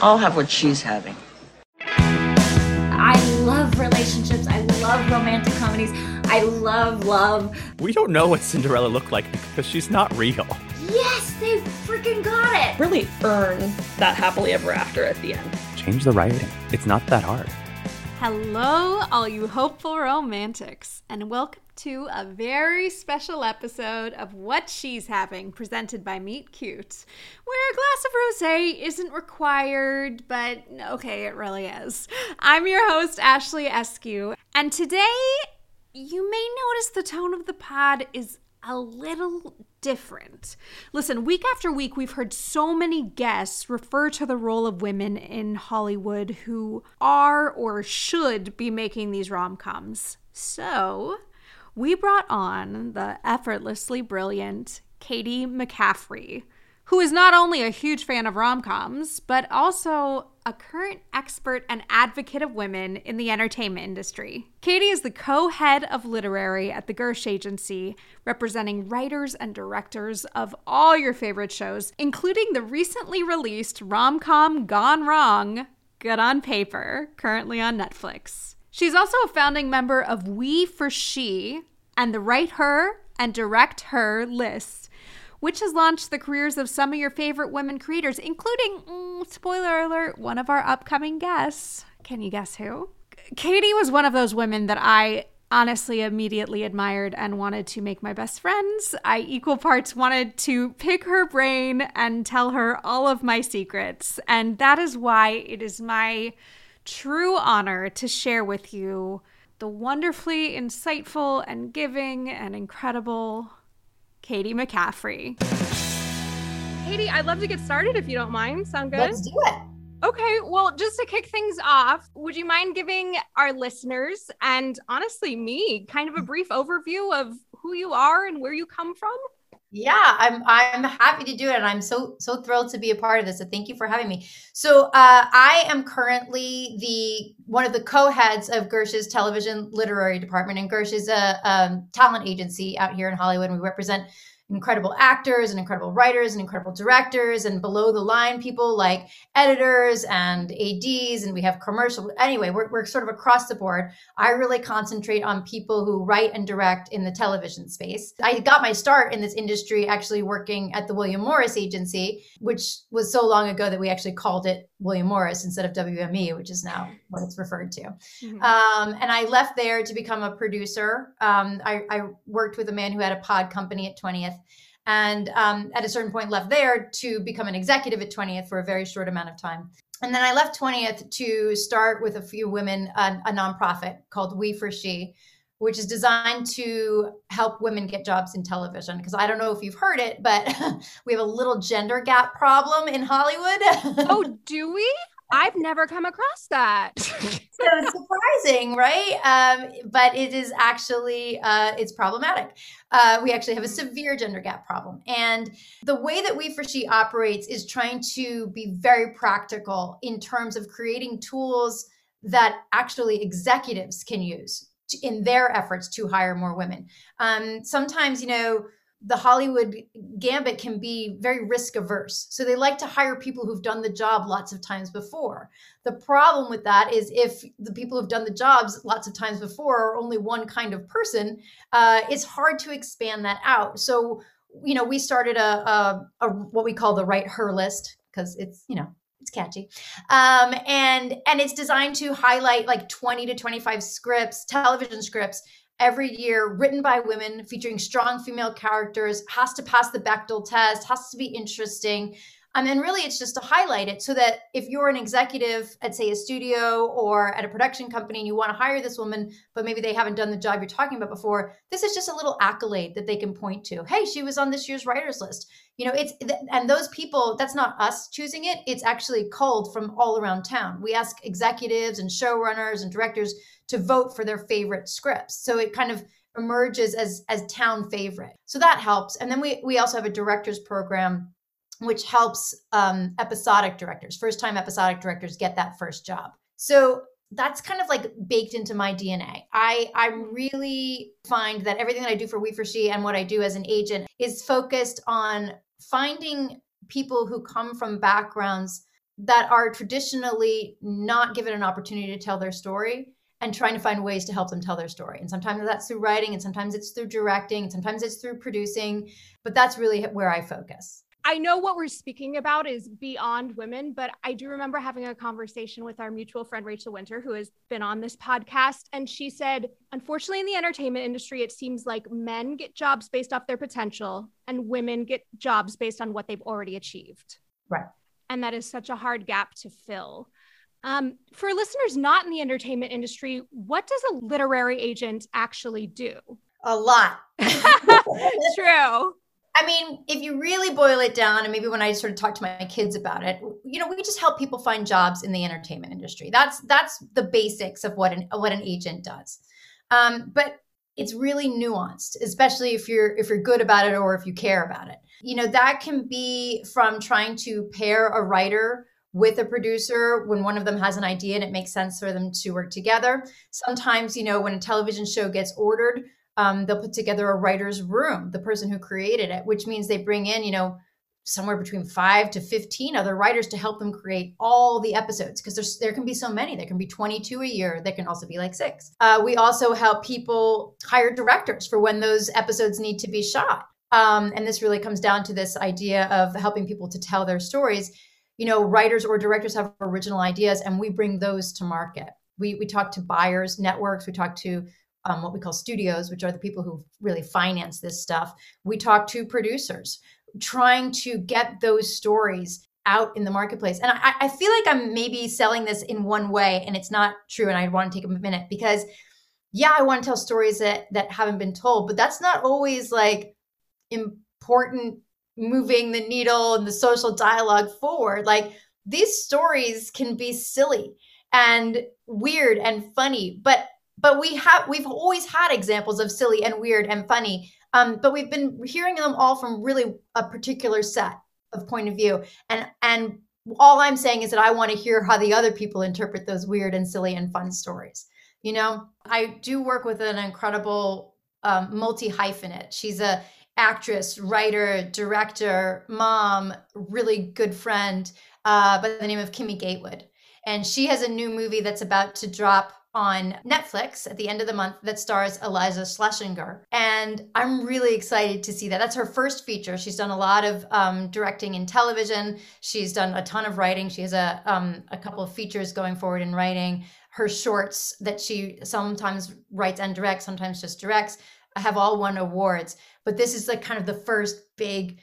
I'll have what she's having. I love relationships. I love romantic comedies. I love love. We don't know what Cinderella looked like because she's not real. Yes, they freaking got it. Really earn that happily ever after at the end. Change the writing. It's not that hard. Hello, all you hopeful romantics, and welcome to a very special episode of What She's Having, presented by Meet Cute, where a glass of rosé isn't required, but okay, it really is. I'm your host, Ashley Eskew, and today you may notice the tone of the pod is a little different. Listen, week after week, we've heard so many guests refer to the role of women in Hollywood who are or should be making these rom coms. So, we brought on the effortlessly brilliant Katy McCaffrey who is not only a huge fan of rom coms, but also a current expert and advocate of women in the entertainment industry. Katy is the co head of literary at the Gersh Agency, representing writers and directors of all your favorite shows, including the recently released rom com Gone Wrong, Good on Paper, currently on Netflix. She's also a founding member of We for She and the Write Her and Direct Her lists which has launched the careers of some of your favorite women creators, including, mm, spoiler alert, one of our upcoming guests. Can you guess who? Katy was one of those women that I honestly immediately admired and wanted to make my best friends. I equal parts wanted to pick her brain and tell her all of my secrets. And that is why it is my true honor to share with you the wonderfully insightful and giving and incredible Katy McCaffrey. Katy, I'd love to get started if you don't mind. Sound good? Let's do it. Okay, well, just to kick things off, would you mind giving our listeners and honestly me kind of a brief overview of who you are and where you come from? Yeah, I'm I'm happy to do it, and I'm so so thrilled to be a part of this. So thank you for having me. So uh, I am currently the one of the co-heads of Gersh's television literary department, and Gersh is a um, talent agency out here in Hollywood. We represent incredible actors and incredible writers and incredible directors and below the line people like editors and ads and we have commercial anyway we're, we're sort of across the board. I really concentrate on people who write and direct in the television space. I got my start in this industry actually working at the william morris agency which was so long ago that we actually called it william morris instead of wme which is now what it's referred to. Mm-hmm. um, and i left there to become a producer. Um, I, I worked with a man who had a pod company at 20th and um, at a certain point left there to become an executive at 20th for a very short amount of time. And then i left 20th to start with a few women a, a nonprofit called we for she which is designed to help women get jobs in television because i don't know if you've heard it but we have a little gender gap problem in hollywood oh do we I've never come across that. so it's surprising, right? Um, but it is actually uh, it's problematic. Uh, we actually have a severe gender gap problem, and the way that We for She operates is trying to be very practical in terms of creating tools that actually executives can use in their efforts to hire more women. Um, sometimes, you know the Hollywood gambit can be very risk averse. So they like to hire people who've done the job lots of times before. The problem with that is if the people who've done the jobs lots of times before are only one kind of person, uh, it's hard to expand that out. So, you know, we started a, a, a what we call the Write Her list because it's, you know, it's catchy. Um, and and it's designed to highlight like 20 to 25 scripts television scripts every year written by women featuring strong female characters has to pass the Bechdel test has to be interesting. Um, and really it's just to highlight it so that if you're an executive at say a studio or at a production company and you want to hire this woman but maybe they haven't done the job you're talking about before this is just a little accolade that they can point to. Hey she was on this year's Write Her list you know it's and those people that's not us choosing it it's actually culled from all around town we ask executives and showrunners and directors to vote for their favorite scripts. So it kind of emerges as as town favorite. So that helps. And then we we also have a directors program which helps um, episodic directors, first time episodic directors get that first job. So that's kind of like baked into my DNA. I I really find that everything that I do for We for She and what I do as an agent is focused on finding people who come from backgrounds that are traditionally not given an opportunity to tell their story and trying to find ways to help them tell their story. And sometimes that's through writing, and sometimes it's through directing, and sometimes it's through producing. But that's really where I focus. I know what we're speaking about is beyond women, but I do remember having a conversation with our mutual friend Rachel Winter, who has been on this podcast. And she said, unfortunately, in the entertainment industry, it seems like men get jobs based off their potential and women get jobs based on what they've already achieved. Right. And that is such a hard gap to fill. Um, for listeners not in the entertainment industry, what does a literary agent actually do? A lot. True. I mean, if you really boil it down, and maybe when I sort of talk to my kids about it, you know, we just help people find jobs in the entertainment industry. That's that's the basics of what an what an agent does. Um, but it's really nuanced, especially if you're if you're good about it or if you care about it. You know, that can be from trying to pair a writer with a producer when one of them has an idea and it makes sense for them to work together. Sometimes, you know, when a television show gets ordered, um, they'll put together a writer's room, the person who created it, which means they bring in, you know, somewhere between five to 15 other writers to help them create all the episodes because there can be so many. There can be 22 a year. There can also be like six. Uh, we also help people hire directors for when those episodes need to be shot. Um, and this really comes down to this idea of helping people to tell their stories. You know writers or directors have original ideas and we bring those to market. We, we talk to buyers networks. We talk to um, what we call studios, which are the people who really finance this stuff. We talk to producers trying to get those stories out in the marketplace. And I, I feel like I'm maybe selling this in one way, and it's not true. And I want to take a minute because, yeah, I want to tell stories that that haven't been told, but that's not always like important, moving the needle and the social dialogue forward. Like these stories can be silly and weird and funny, but but we have we've always had examples of silly and weird and funny um, but we've been hearing them all from really a particular set of point of view. And and all i'm saying is that i want to hear how the other people interpret those weird and silly and fun stories you know? I do work with an incredible um, multi hyphenate she's a actress writer director mom really good friend uh, by the name of kimmy gatewood. And she has a new movie that's about to drop on Netflix at the end of the month that stars Iliza Shlesinger. And I'm really excited to see that. That's her first feature. She's done a lot of um, directing in television. She's done a ton of writing. She has a, um, a couple of features going forward in writing. Her shorts that she sometimes writes and directs, sometimes just directs, have all won awards. But this is like kind of the first big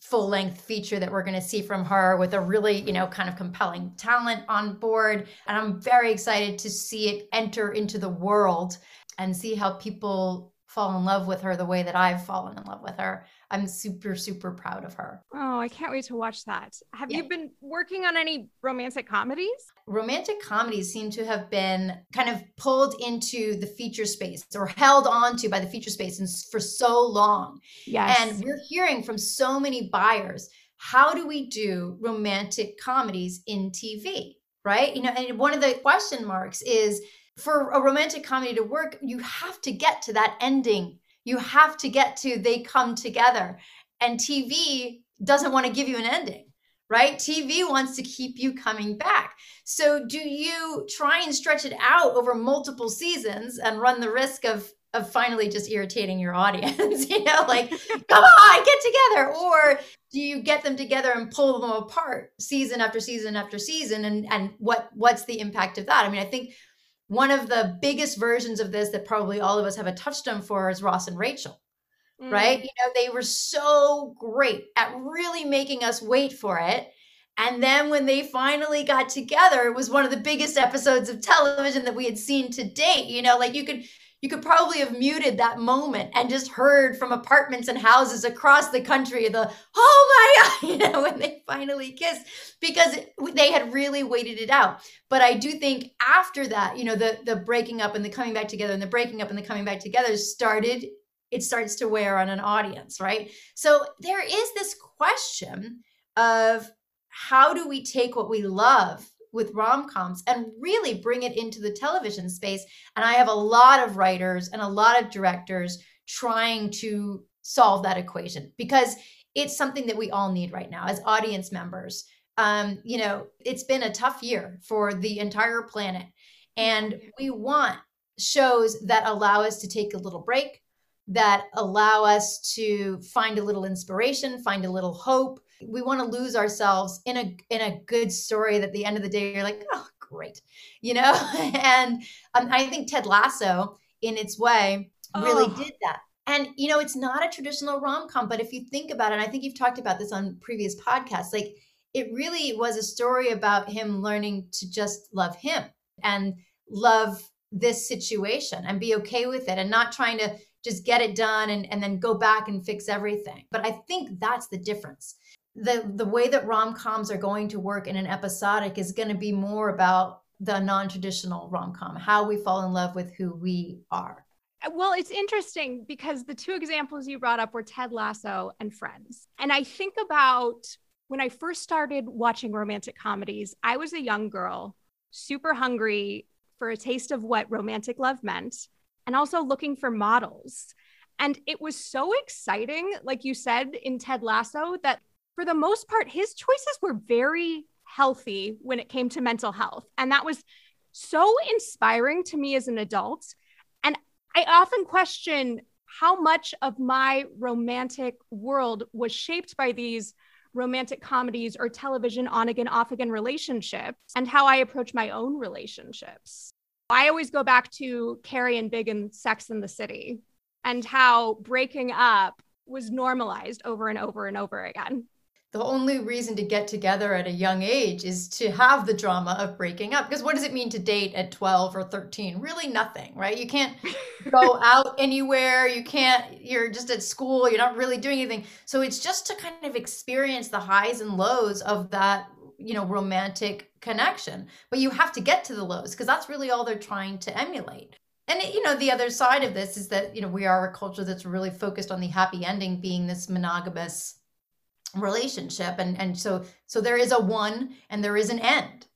full length feature that we're going to see from her with a really, you know, kind of compelling talent on board. And I'm very excited to see it enter into the world and see how people fall in love with her the way that I've fallen in love with her. I'm super, super proud of her. Oh, I can't wait to watch that. Have yeah. you been working on any romantic comedies? Romantic comedies seem to have been kind of pulled into the feature space or held onto by the feature space and for so long. Yes. And we're hearing from so many buyers how do we do romantic comedies in TV? Right. You know, and one of the question marks is for a romantic comedy to work, you have to get to that ending. You have to get to they come together. And TV doesn't want to give you an ending, right? TV wants to keep you coming back. So do you try and stretch it out over multiple seasons and run the risk of of finally just irritating your audience, you know, like, come on, get together. Or do you get them together and pull them apart season after season after season? And and what what's the impact of that? I mean, I think one of the biggest versions of this that probably all of us have a touchstone for is Ross and Rachel. Mm. Right? You know, they were so great at really making us wait for it. And then when they finally got together, it was one of the biggest episodes of television that we had seen to date. You know, like you could you could probably have muted that moment and just heard from apartments and houses across the country the oh my god you know when they finally kissed because they had really waited it out. But i do think after that you know the the breaking up and the coming back together and the breaking up and the coming back together started it starts to wear on an audience right? So there is this question of how do we take what we love with rom coms and really bring it into the television space. And I have a lot of writers and a lot of directors trying to solve that equation because it's something that we all need right now as audience members. um, you know, it's been a tough year for the entire planet. And we want shows that allow us to take a little break, that allow us to find a little inspiration, find a little hope. We want to lose ourselves in a in a good story that at the end of the day you're like, oh, great, you know. and um, I think Ted Lasso, in its way, really oh. did that. And you know, it's not a traditional rom com, but if you think about it, I think you've talked about this on previous podcasts, like it really was a story about him learning to just love him and love this situation and be okay with it and not trying to just get it done and, and then go back and fix everything. But I think that's the difference. The the way that rom-coms are going to work in an episodic is going to be more about the non-traditional rom-com, how we fall in love with who we are. Uh, well, it's interesting because the two examples you brought up were Ted Lasso and Friends. And I think about when I first started watching romantic comedies, I was a young girl, super hungry for a taste of what romantic love meant and also looking for models. And it was so exciting, like you said in Ted Lasso, that for the most part, his choices were very healthy when it came to mental health. And that was so inspiring to me as an adult. And I often question how much of my romantic world was shaped by these romantic comedies or television on again, off again relationships and how I approach my own relationships. I always go back to Carrie and Big and Sex in the City and how breaking up was normalized over and over and over again. The only reason to get together at a young age is to have the drama of breaking up. Because what does it mean to date at 12 or 13? Really nothing, right? You can't go out anywhere. You can't, you're just at school. You're not really doing anything. So it's just to kind of experience the highs and lows of that you know romantic connection but you have to get to the lows because that's really all they're trying to emulate and you know the other side of this is that you know we are a culture that's really focused on the happy ending being this monogamous relationship and and so so there is a one and there is an end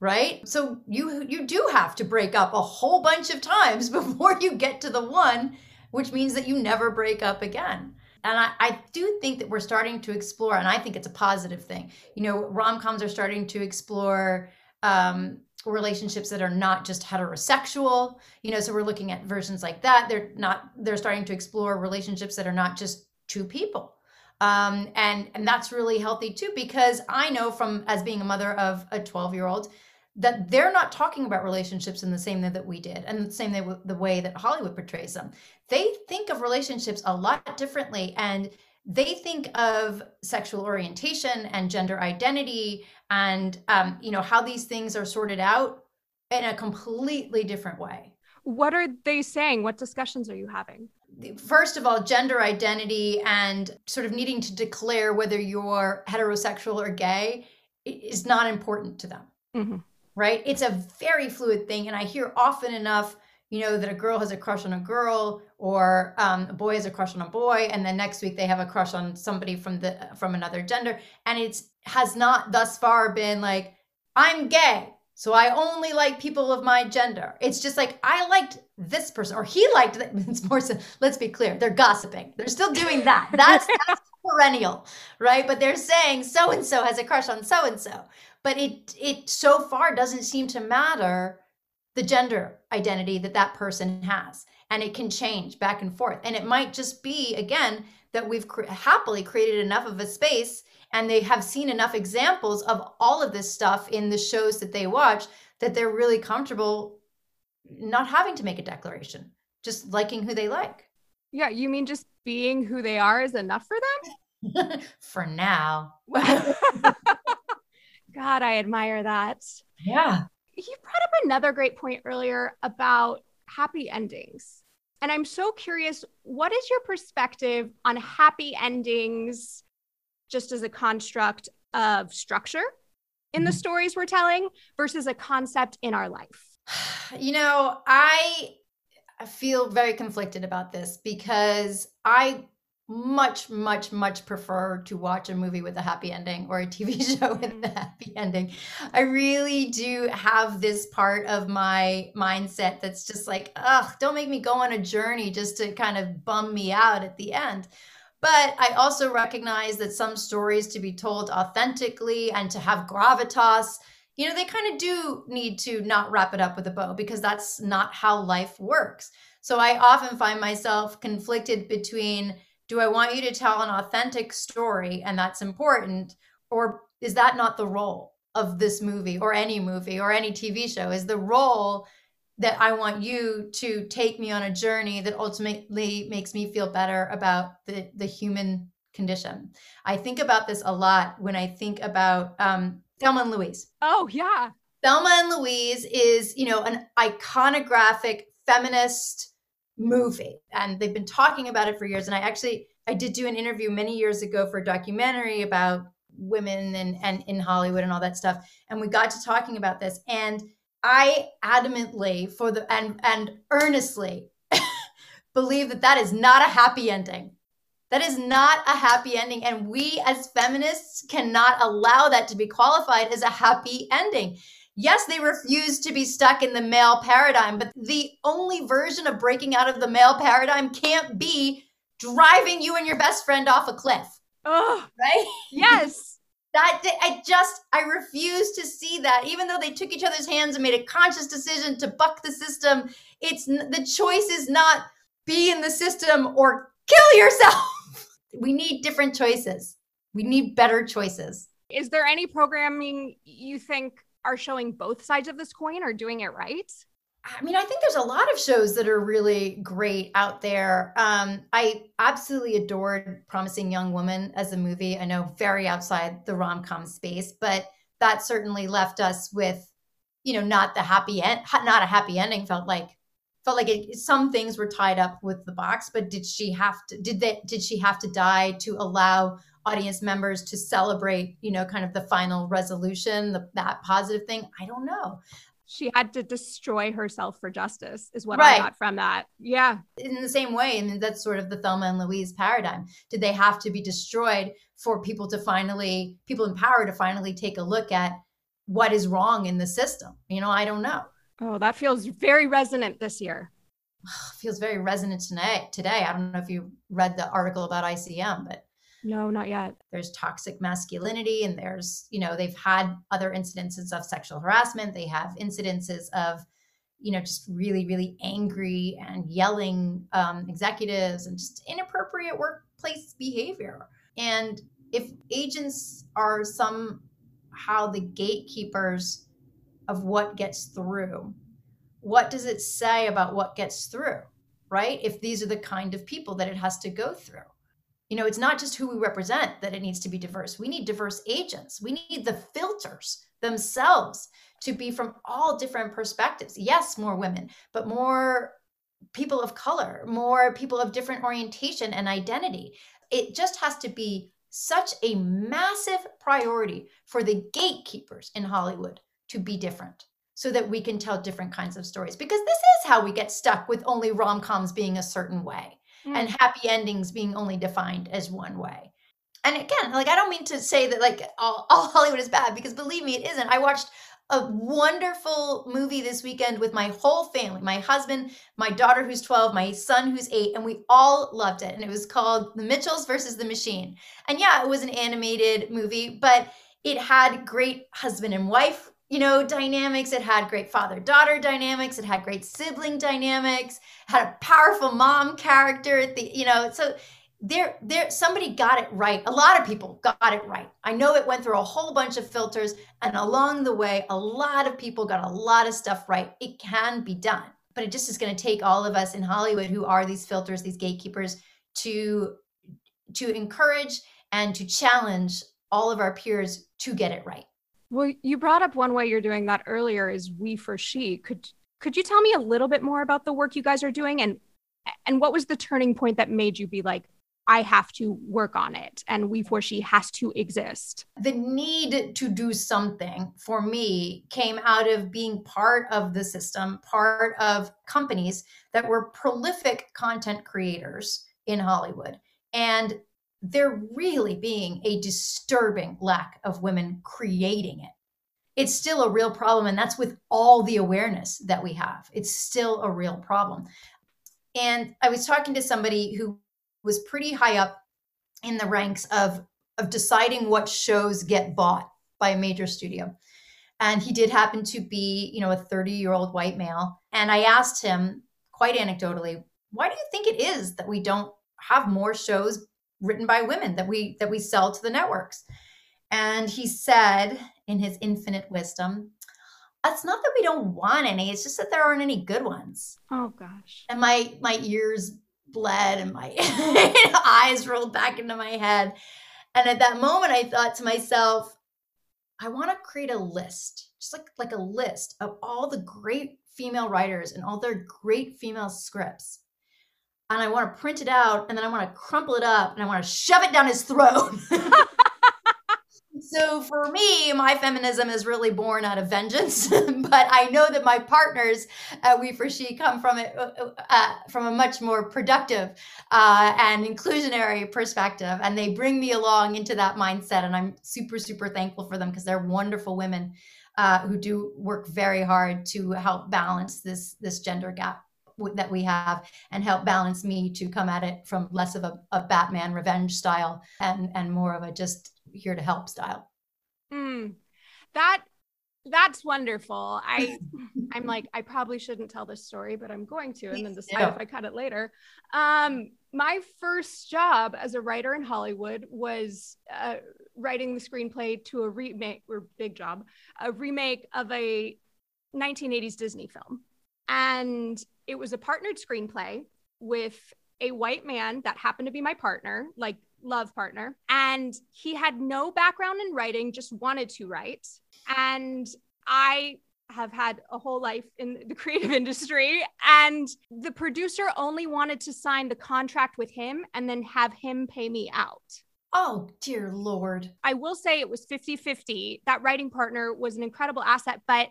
right so you you do have to break up a whole bunch of times before you get to the one which means that you never break up again and I, I, do think that we're starting to explore, and I think it's a positive thing. You know, rom coms are starting to explore um, relationships that are not just heterosexual. You know, so we're looking at versions like that. They're not. They're starting to explore relationships that are not just two people. Um, and and that's really healthy too because I know from as being a mother of a 12 year old that they're not talking about relationships in the same way that we did and the same way the way that Hollywood portrays them. They think of relationships a lot differently and they think of sexual orientation and gender identity and um, you know how these things are sorted out in a completely different way. What are they saying? What discussions are you having? First of all, gender identity and sort of needing to declare whether you're heterosexual or gay is not important to them. Mm-hmm right? It's a very fluid thing. And I hear often enough, you know, that a girl has a crush on a girl or um, a boy has a crush on a boy. And then next week they have a crush on somebody from the from another gender. And it's has not thus far been like, I'm gay. So I only like people of my gender. It's just like I liked this person or he liked that. It's more so, let's be clear, they're gossiping. They're still doing that. That's, that's perennial, right? But they're saying so and so has a crush on so and so but it it so far doesn't seem to matter the gender identity that that person has and it can change back and forth and it might just be again that we've cr- happily created enough of a space and they have seen enough examples of all of this stuff in the shows that they watch that they're really comfortable not having to make a declaration just liking who they like yeah you mean just being who they are is enough for them for now God, I admire that. Yeah. You brought up another great point earlier about happy endings. And I'm so curious what is your perspective on happy endings just as a construct of structure in the mm-hmm. stories we're telling versus a concept in our life? You know, I feel very conflicted about this because I much much much prefer to watch a movie with a happy ending or a tv show with a mm-hmm. happy ending i really do have this part of my mindset that's just like ugh don't make me go on a journey just to kind of bum me out at the end But I also recognize that some stories to be told authentically and to have gravitas, you know, they kind of do need to not wrap it up with a bow because that's not how life works. So I often find myself conflicted between do I want you to tell an authentic story and that's important or is that not the role of this movie or any movie or any TV show is the role that I want you to take me on a journey that ultimately makes me feel better about the the human condition. I think about this a lot when I think about um, Thelma and Louise. Oh yeah, Thelma and Louise is you know an iconographic feminist movie, and they've been talking about it for years. And I actually I did do an interview many years ago for a documentary about women and and in Hollywood and all that stuff, and we got to talking about this and I adamantly for the and and earnestly believe that that is not a happy ending. That is not a happy ending and we as feminists cannot allow that to be qualified as a happy ending. Yes, they refuse to be stuck in the male paradigm, but the only version of breaking out of the male paradigm can't be driving you and your best friend off a cliff. Oh, right? Yes. That I just I refuse to see that. Even though they took each other's hands and made a conscious decision to buck the system, it's the choice is not be in the system or kill yourself. we need different choices. We need better choices. Is there any programming you think are showing both sides of this coin or doing it right? I mean, I think there's a lot of shows that are really great out there. Um, I absolutely adored Promising Young Woman as a movie. I know very outside the rom com space, but that certainly left us with, you know, not the happy end, not a happy ending. Felt like felt like it, some things were tied up with the box. But did she have to? Did they? Did she have to die to allow audience members to celebrate? You know, kind of the final resolution, the, that positive thing. I don't know she had to destroy herself for justice is what right. i got from that. Yeah. In the same way and that's sort of the thelma and louise paradigm. Did they have to be destroyed for people to finally people in power to finally take a look at what is wrong in the system? You know i don't know. Oh that feels very resonant this year. Feels very resonant tonight today. I don't know if you read the article about icm but no, not yet. There's toxic masculinity, and there's, you know, they've had other incidences of sexual harassment. They have incidences of, you know, just really, really angry and yelling um, executives and just inappropriate workplace behavior. And if agents are somehow the gatekeepers of what gets through, what does it say about what gets through, right? If these are the kind of people that it has to go through you know it's not just who we represent that it needs to be diverse. We need diverse agents. We need the filters themselves to be from all different perspectives. Yes more women but more people of color more people of different orientation and identity. It just has to be such a massive priority for the gatekeepers in hollywood to be different so that we can tell different kinds of stories because this is how we get stuck with only rom-coms being a certain way mm. and happy endings being only defined as one way. And again, like I don't mean to say that like all, all Hollywood is bad because believe me, it isn't. I watched a wonderful movie this weekend with my whole family my husband, my daughter who's 12, my son who's eight, and we all loved it. And it was called The Mitchells versus the Machine. And yeah, it was an animated movie, but it had great husband and wife you know dynamics. It had great father daughter dynamics. It had great sibling dynamics. Had a powerful mom character the you know so there there somebody got it right. A lot of people got it right. I know it went through a whole bunch of filters and along the way a lot of people got a lot of stuff right. It can be done but it just is going to take all of us in hollywood who are these filters these gatekeepers to to encourage and to challenge all of our peers to get it right well, you brought up one way you're doing that earlier is we for she. Could could you tell me a little bit more about the work you guys are doing and and what was the turning point that made you be like I have to work on it and we for she has to exist? The need to do something for me came out of being part of the system, part of companies that were prolific content creators in Hollywood. And there really being a disturbing lack of women creating it. It's still a real problem. And that's with all the awareness that we have. It's still a real problem. And I was talking to somebody who was pretty high up in the ranks of of deciding what shows get bought by a major studio. And he did happen to be, you know, a 30 year old white male. And I asked him quite anecdotally, why do you think it is that we don't have more shows written by women that we that we sell to the networks? And he said in his infinite wisdom, it's not that we don't want any, it's just that there aren't any good ones. Oh gosh. And my my ears bled and my eyes rolled back into my head. And at that moment I thought to myself, I want to create a list, just like like a list of all the great female writers and all their great female scripts. And I want to print it out and then I want to crumple it up and I want to shove it down his throat. so for me, my feminism is really born out of vengeance, but I know that my partners, uh, we for she, come from it uh, uh, from a much more productive uh, and inclusionary perspective, and they bring me along into that mindset, and I'm super super thankful for them because they're wonderful women uh, who do work very hard to help balance this this gender gap that we have and help balance me to come at it from less of a, a Batman revenge style and and more of a just here to help style. Mm, that that's wonderful. I I'm like I probably shouldn't tell this story, but I'm going to, and then decide yeah. if I cut it later. Um, my first job as a writer in Hollywood was uh, writing the screenplay to a remake or big job, a remake of a 1980s Disney film, and it was a partnered screenplay with a white man that happened to be my partner, like love partner. And he had no background in writing, just wanted to write. And I have had a whole life in the creative industry. And the producer only wanted to sign the contract with him and then have him pay me out. Oh, dear Lord. I will say it was 50 50. That writing partner was an incredible asset. But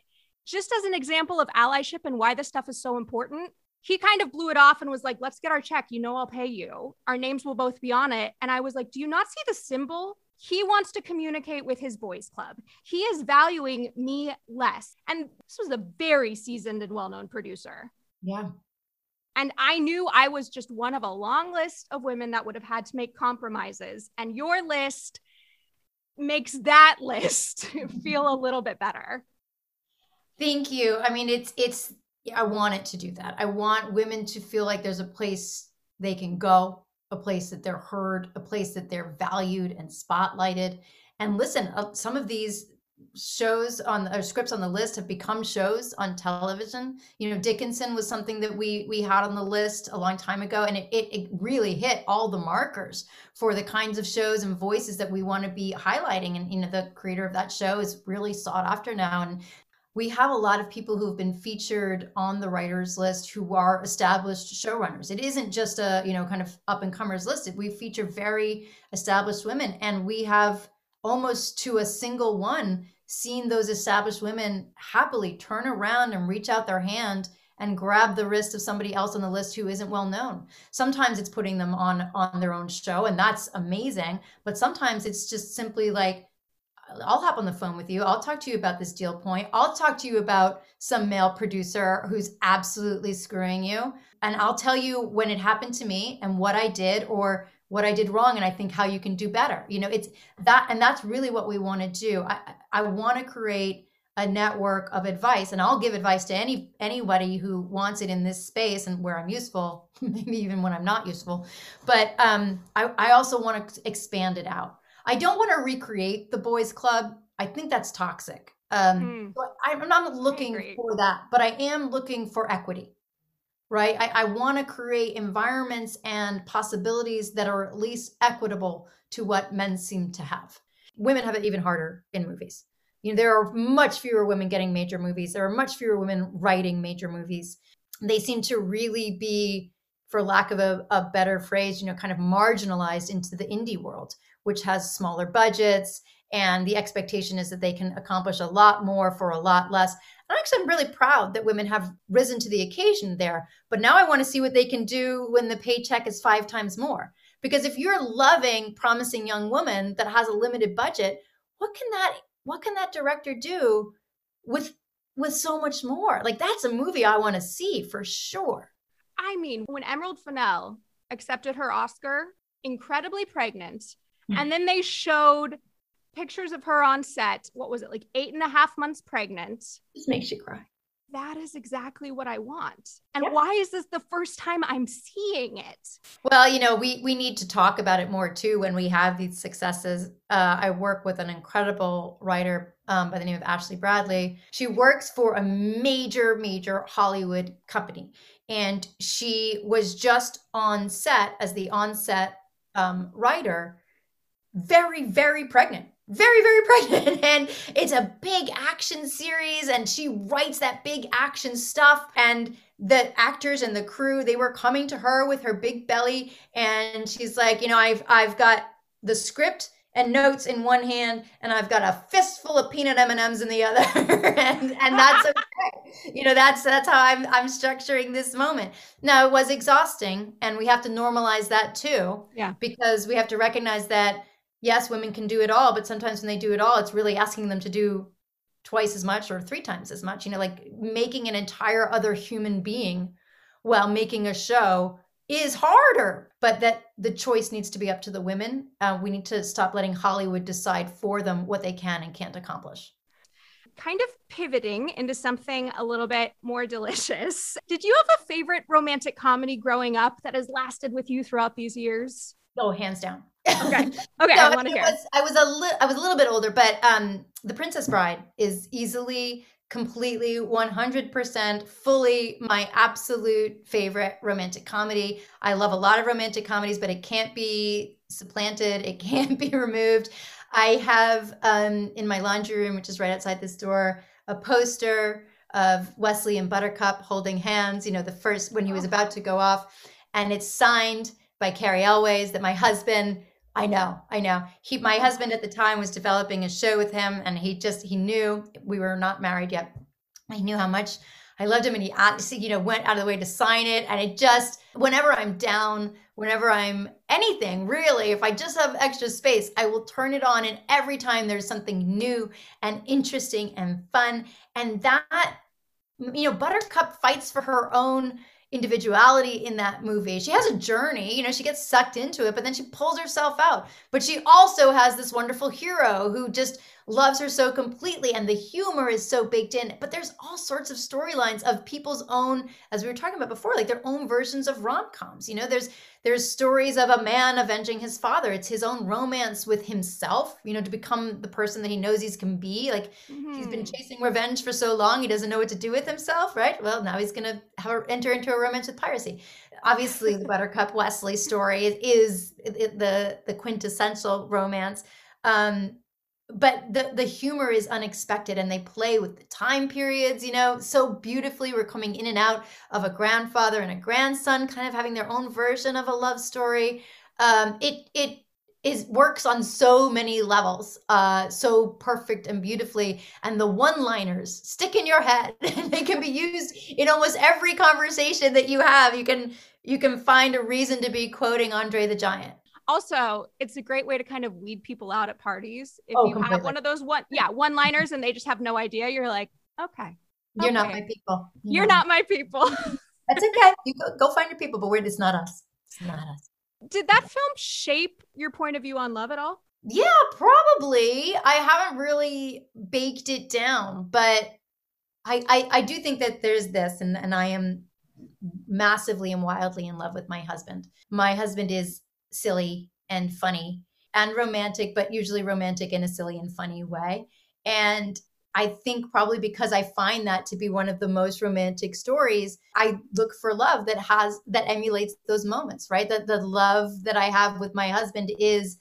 just as an example of allyship and why this stuff is so important, he kind of blew it off and was like, let's get our check. You know, I'll pay you. Our names will both be on it. And I was like, do you not see the symbol? He wants to communicate with his boys club. He is valuing me less. And this was a very seasoned and well known producer. Yeah. And I knew I was just one of a long list of women that would have had to make compromises. And your list makes that list feel a little bit better. Thank you. I mean, it's it's I want it to do that. I want women to feel like there's a place they can go, a place that they're heard, a place that they're valued and spotlighted. And listen, uh, some of these shows on or scripts on the list have become shows on television. You know, Dickinson was something that we we had on the list a long time ago, and it it, it really hit all the markers for the kinds of shows and voices that we want to be highlighting. And you know, the creator of that show is really sought after now, and we have a lot of people who have been featured on the Write Her list who are established showrunners. It isn't just a, you know, kind of up and comers list. We feature very established women and we have almost to a single one seen those established women happily turn around and reach out their hand and grab the wrist of somebody else on the list who isn't well known. Sometimes it's putting them on on their own show and that's amazing, but sometimes it's just simply like I'll hop on the phone with you. I'll talk to you about this deal point. I'll talk to you about some male producer who's absolutely screwing you. And I'll tell you when it happened to me and what I did or what I did wrong and I think how you can do better. You know, it's that and that's really what we want to do. I I want to create a network of advice and I'll give advice to any anybody who wants it in this space and where I'm useful, maybe even when I'm not useful. But um I, I also want to expand it out. I don't want to recreate the boys club. I think that's toxic. Um, mm. I'm not looking for that, but I am looking for equity, right? I, I want to create environments and possibilities that are at least equitable to what men seem to have. Women have it even harder in movies. You know, there are much fewer women getting major movies. There are much fewer women writing major movies. They seem to really be, for lack of a, a better phrase, you know, kind of marginalized into the indie world which has smaller budgets and the expectation is that they can accomplish a lot more for a lot less. And actually, I'm really proud that women have risen to the occasion there. But now I want to see what they can do when the paycheck is five times more. Because if you're loving promising young woman that has a limited budget, what can that what can that director do with with so much more? Like that's a movie I want to see for sure. I mean, when Emerald Fennell accepted her Oscar incredibly pregnant. And then they showed pictures of her on set. What was it, like eight and a half months pregnant? This makes you cry. That is exactly what I want. And Yeah. why is this the first time I'm seeing it? Well, you know, we we need to talk about it more too when we have these successes. Uh, I work with an incredible writer um, by the name of Ashley Bradley. She works for a major, major Hollywood company, and she was just on set as the on-set um, writer, very, very pregnant. Very, very pregnant. And it's a big action series, and she writes that big action stuff. And the actors and the crew they were coming to her with her big belly and she's like you know i've i've got the script and notes in one hand and i've got a fistful of peanut m&ms in the other and and that's okay you know that's that's how i'm i'm structuring this moment now it was exhausting and we have to normalize that too Yeah. because we have to recognize that yes women can do it all but sometimes when they do it all it's really asking them to do twice as much or three times as much you know like making an entire other human being while making a show is harder but that the choice needs to be up to the women uh, we need to stop letting hollywood decide for them what they can and can't accomplish Kind of pivoting into something a little bit more delicious. Did you have a favorite romantic comedy growing up that has lasted with you throughout these years? oh hands down Okay. Okay, No, I want to hear. was- I was a little I was a little bit older, but um The Princess Bride is easily completely 100% fully my absolute favorite romantic comedy. I love a lot of romantic comedies, but it can't be supplanted, it can't be removed. I have um in my laundry room, which is right outside this door, a poster of Westley and Buttercup holding hands, you know, the first when he was Oh. about to go off and it's signed by Cary Elwes that my husband I know, I know. He, my husband at the time was developing a show with him, and he just he knew we were not married yet. He knew how much I loved him, and he honestly, you know, went out of the way to sign it. And it just, whenever I'm down, whenever I'm anything really, if I just have extra space, I will turn it on, and every time there's something new and interesting and fun, and that, you know, Buttercup fights for her own individuality in that movie. She has a journey, you know, she gets sucked into it, but then she pulls herself out. But she also has this wonderful hero who just loves her so completely and the humor is so baked in. But there's all sorts of storylines of people's own as we were talking about before, like their own versions of rom-coms. You know, there's there's stories of a man avenging his father. It's his own romance with himself, you know, to become the person that he knows he can be. Like He's been Mhm. chasing revenge for so long, he doesn't know what to do with himself, right? Well, now he's going to have a, enter into a romance with piracy. Obviously, the Buttercup Westley story is, is the the quintessential romance. Um, but the the humor is unexpected and they play with the time periods you know? So beautifully we're coming in and out of a grandfather and a grandson kind of having their own version of a love story. Um it it is works on so many levels uh so perfect and beautifully. And the one liners stick in your head they can be used in almost every conversation that you have. You can you can find a reason to be quoting andre the giant Also, it's a great way to kind of weed people out at parties. If Oh, you have one of those one, yeah, one liners and they just have no idea, you're like, okay, you're not my people you're not my people. that's okay you go, go find your people but we're it's not us it's not us Did that film shape your point of view on love at all? Yeah, probably. I haven't really baked it down, but I I, I do think that there's this, and, and I am massively and wildly in love with my husband. My husband is silly and funny and romantic, but usually romantic in a silly and funny way. And I think probably because I find that to be one of the most romantic stories, I look for love that has that emulates those moments, right? That the love that I have with my husband is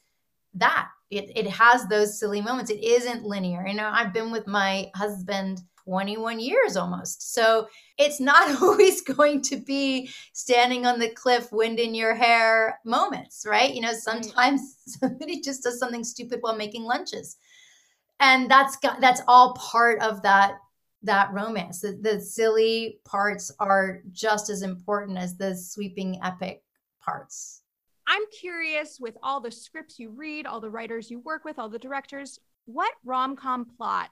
that it, it has those silly moments it isn't linear you know i've been with my husband 21 years almost. So it's not always going to be standing on the cliff wind in your hair moments right? You know sometimes somebody just does something stupid while making lunches. And that's got that's all part of that that romance. The, the silly parts are just as important as the sweeping epic parts. I'm curious with all the scripts you read, all the writers you work with, all the directors, what rom com plot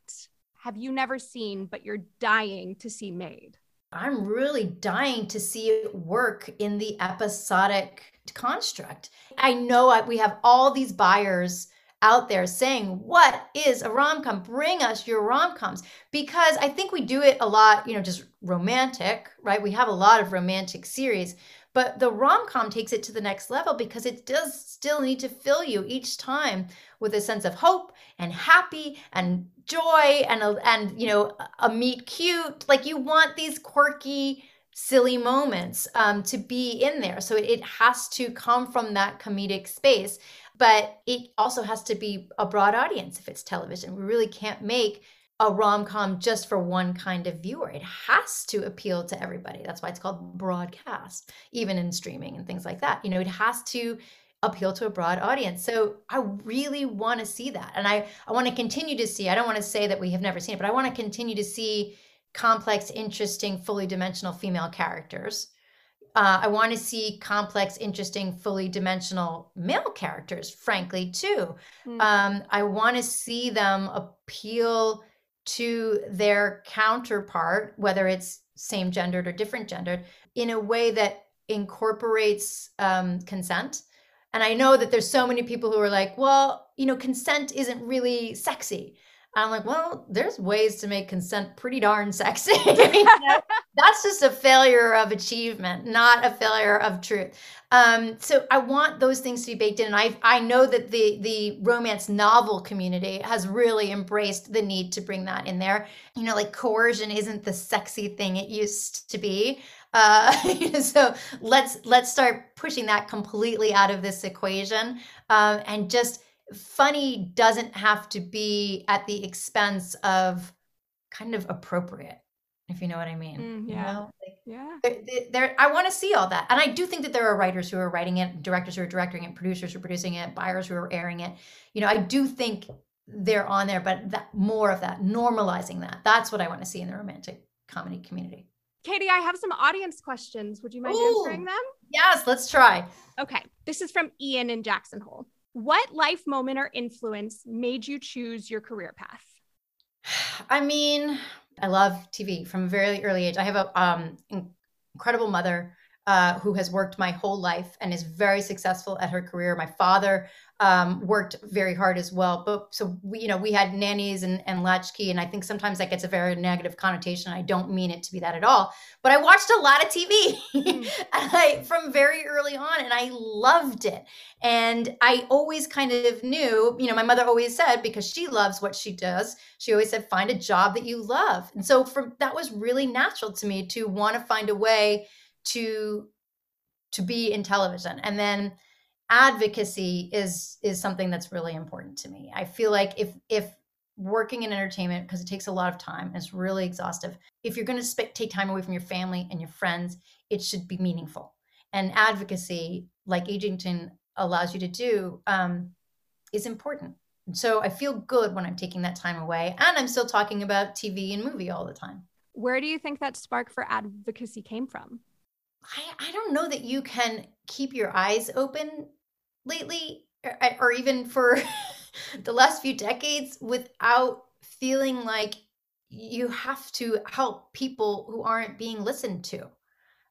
have you never seen but you're dying to see made? I'm really dying to see it work in the episodic construct. I know I, we have all these buyers out there saying, What is a rom com? Bring us your rom coms. Because I think we do it a lot, you know, just romantic, right? We have a lot of romantic series, but the rom com takes it to the next level because it does still need to fill you each time with a sense of hope and happy and joy and a, and you know a meet cute. Like you want these quirky, silly moments um, to be in there. So it has to come from that comedic space, but it also has to be a broad audience if it's television. We really can't make a rom com just for one kind of viewer. It has to appeal to everybody. That's why it's called broadcast, even in streaming and things like that. You know, it has to appeal to a broad audience. So I really want to see that. And I, I want to continue to see, I don't want to say that we have never seen it, but I want to continue to see complex, interesting, fully dimensional female characters. Uh, I want to see complex, interesting, fully dimensional male characters, frankly, too. Mm-hmm. Um, I want to see them appeal to their counterpart, whether it's same gendered or different gendered, in a way that incorporates um, consent. And I know that there's so many people who are like, well, you know, consent isn't really sexy. I'm like, well, there's ways to make consent pretty darn sexy. That's just a failure of achievement, not a failure of truth. Um, so I want those things to be baked in. And I, I know that the, the romance novel community has really embraced the need to bring that in there. You know, like coercion isn't the sexy thing it used to be. Uh, so let's let's start pushing that completely out of this equation um, and just funny doesn't have to be at the expense of kind of appropriate if you know what i mean mm, yeah. you know? like, yeah. there, i want to see all that. And i do think that there are writers who are writing it directors who are directing it producers who are producing it buyers who are airing it. You know i do think they're on there but that more of that normalizing that that's what i want to see in the romantic comedy community. Katy i have some audience questions. Would you mind Ooh, answering them? Yes let's try. Okay this is from ian in jackson hole what life moment or influence made you choose your career path? I mean, I love TV from a very early age. I have a um, incredible mother uh, who has worked my whole life and is very successful at her career. My father um, worked very hard as well. But so we, you know, we had nannies and, and latchkey, and I think sometimes that gets a very negative connotation. I don't mean it to be that at all. But I watched a lot of TV mm. I, from very early on, and I loved it. And I always kind of knew, you know, my mother always said because she loves what she does. She always said, find a job that you love. And so from that was really natural to me to want to find a way to to be in television, and then advocacy is is something that's really important to me. I feel like if if working in entertainment because it takes a lot of time it's really exhaustive if you're going to sp- take time away from your family and your friends it should be meaningful. And advocacy like agington allows you to do um, is important. So i feel good when i'm taking that time away and i'm still talking about tv and movie all the time. Where do you think that spark for advocacy came from I, I don't know that you can keep your eyes open lately or, or even for the last few decades without feeling like you have to help people who aren't being listened to.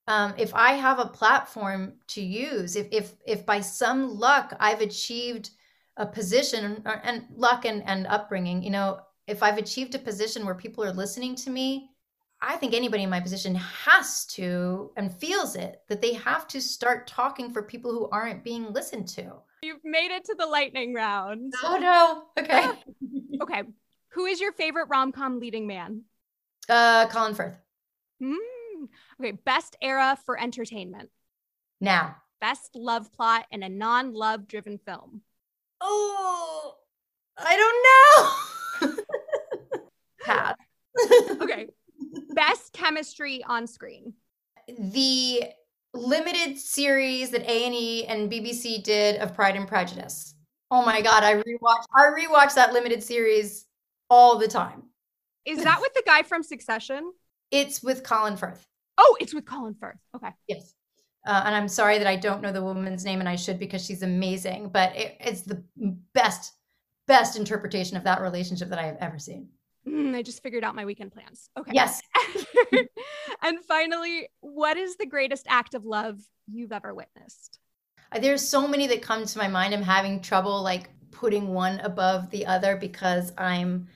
Um, if i have a platform to use if if if by some luck i've achieved a position and, and luck and, and upbringing you know if i've achieved a position where people are listening to me I think anybody in my position has to and feels it that they have to start talking for people who aren't being listened to. You've made it to the lightning round. Oh no. Okay. okay. Who is your favorite rom-com leading man? Uh Colin Firth. Mm. Okay, best era for entertainment. Now. Best love plot in a non-love driven film. Oh, I don't know. Pass. okay chemistry on screen? The limited series that A&E and BBC did of Pride and Prejudice. Oh my god, I rewatch I rewatch that limited series all the time. Is that with the guy from Succession? It's with Colin Firth. Oh, it's with Colin Firth. Okay. Yes. Uh, and I'm sorry that I don't know the woman's name, and I should because she's amazing. But it, it's the best, best interpretation of that relationship that I have ever seen. Mm, I just figured out my weekend plans. Okay. Yes. and finally, what is the greatest act of love you've ever witnessed? There's so many that come to my mind. I'm having trouble like putting one above the other because I'm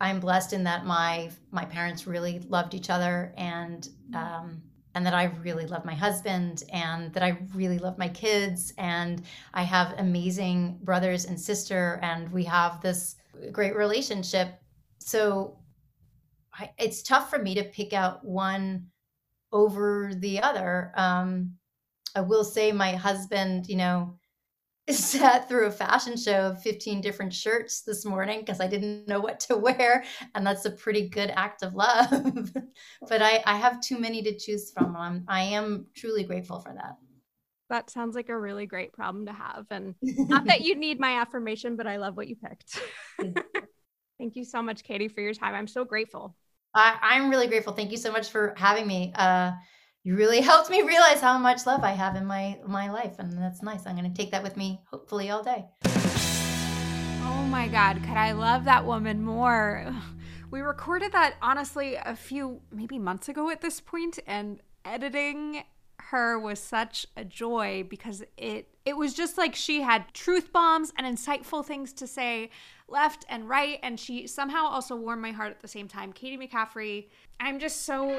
I'm blessed in that my my parents really loved each other and um, and that I really love my husband and that I really love my kids and I have amazing brothers and sister and we have this great relationship. So I, it's tough for me to pick out one over the other. Um, I will say my husband, you know, sat through a fashion show of 15 different shirts this morning because I didn't know what to wear. And that's a pretty good act of love. but I, I have too many to choose from. I'm, I am truly grateful for that. That sounds like a really great problem to have. And not that you need my affirmation, but I love what you picked. Thank you so much, Katy, for your time. I'm so grateful. I, I'm really grateful. Thank you so much for having me. Uh, you really helped me realize how much love I have in my my life, and that's nice. I'm going to take that with me, hopefully, all day. Oh my God, could I love that woman more? We recorded that honestly a few maybe months ago at this point, and editing her was such a joy because it it was just like she had truth bombs and insightful things to say left and right and she somehow also warmed my heart at the same time. Katy McCaffrey, I'm just so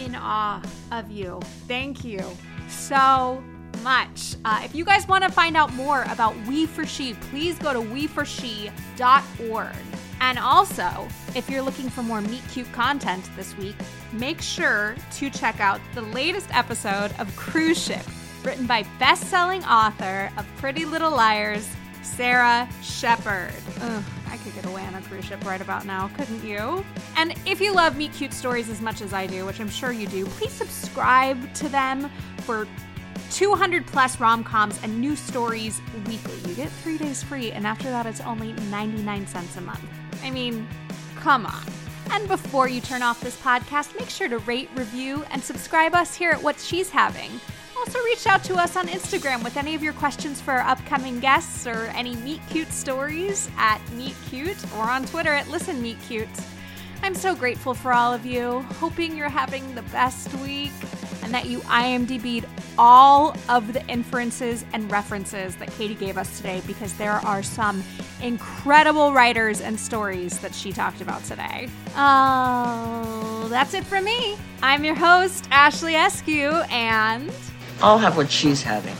in awe of you. Thank you so much. Uh, if you guys want to find out more about We for She, please go to weforshe.org. And also, if you're looking for more Meet Cute content this week, make sure to check out the latest episode of Cruise Ship, written by best-selling author of Pretty Little Liars, Sara Shepard. Ugh, I could get away on a cruise ship right about now, couldn't you? And if you love Meet Cute stories as much as I do, which I'm sure you do, please subscribe to them for 200 plus rom coms and new stories weekly. You get three days free, and after that, it's only 99 cents a month. I mean, come on. And before you turn off this podcast, make sure to rate, review, and subscribe us here at What She's Having. Also, reach out to us on Instagram with any of your questions for our upcoming guests or any Meet Cute stories at Meet Cute or on Twitter at Listen Meet Cute. I'm so grateful for all of you, hoping you're having the best week and that you IMDb'd all of the inferences and references that Katy gave us today because there are some incredible writers and stories that she talked about today. Oh, that's it from me. I'm your host, Ashley Eskew, and I'll have what she's having.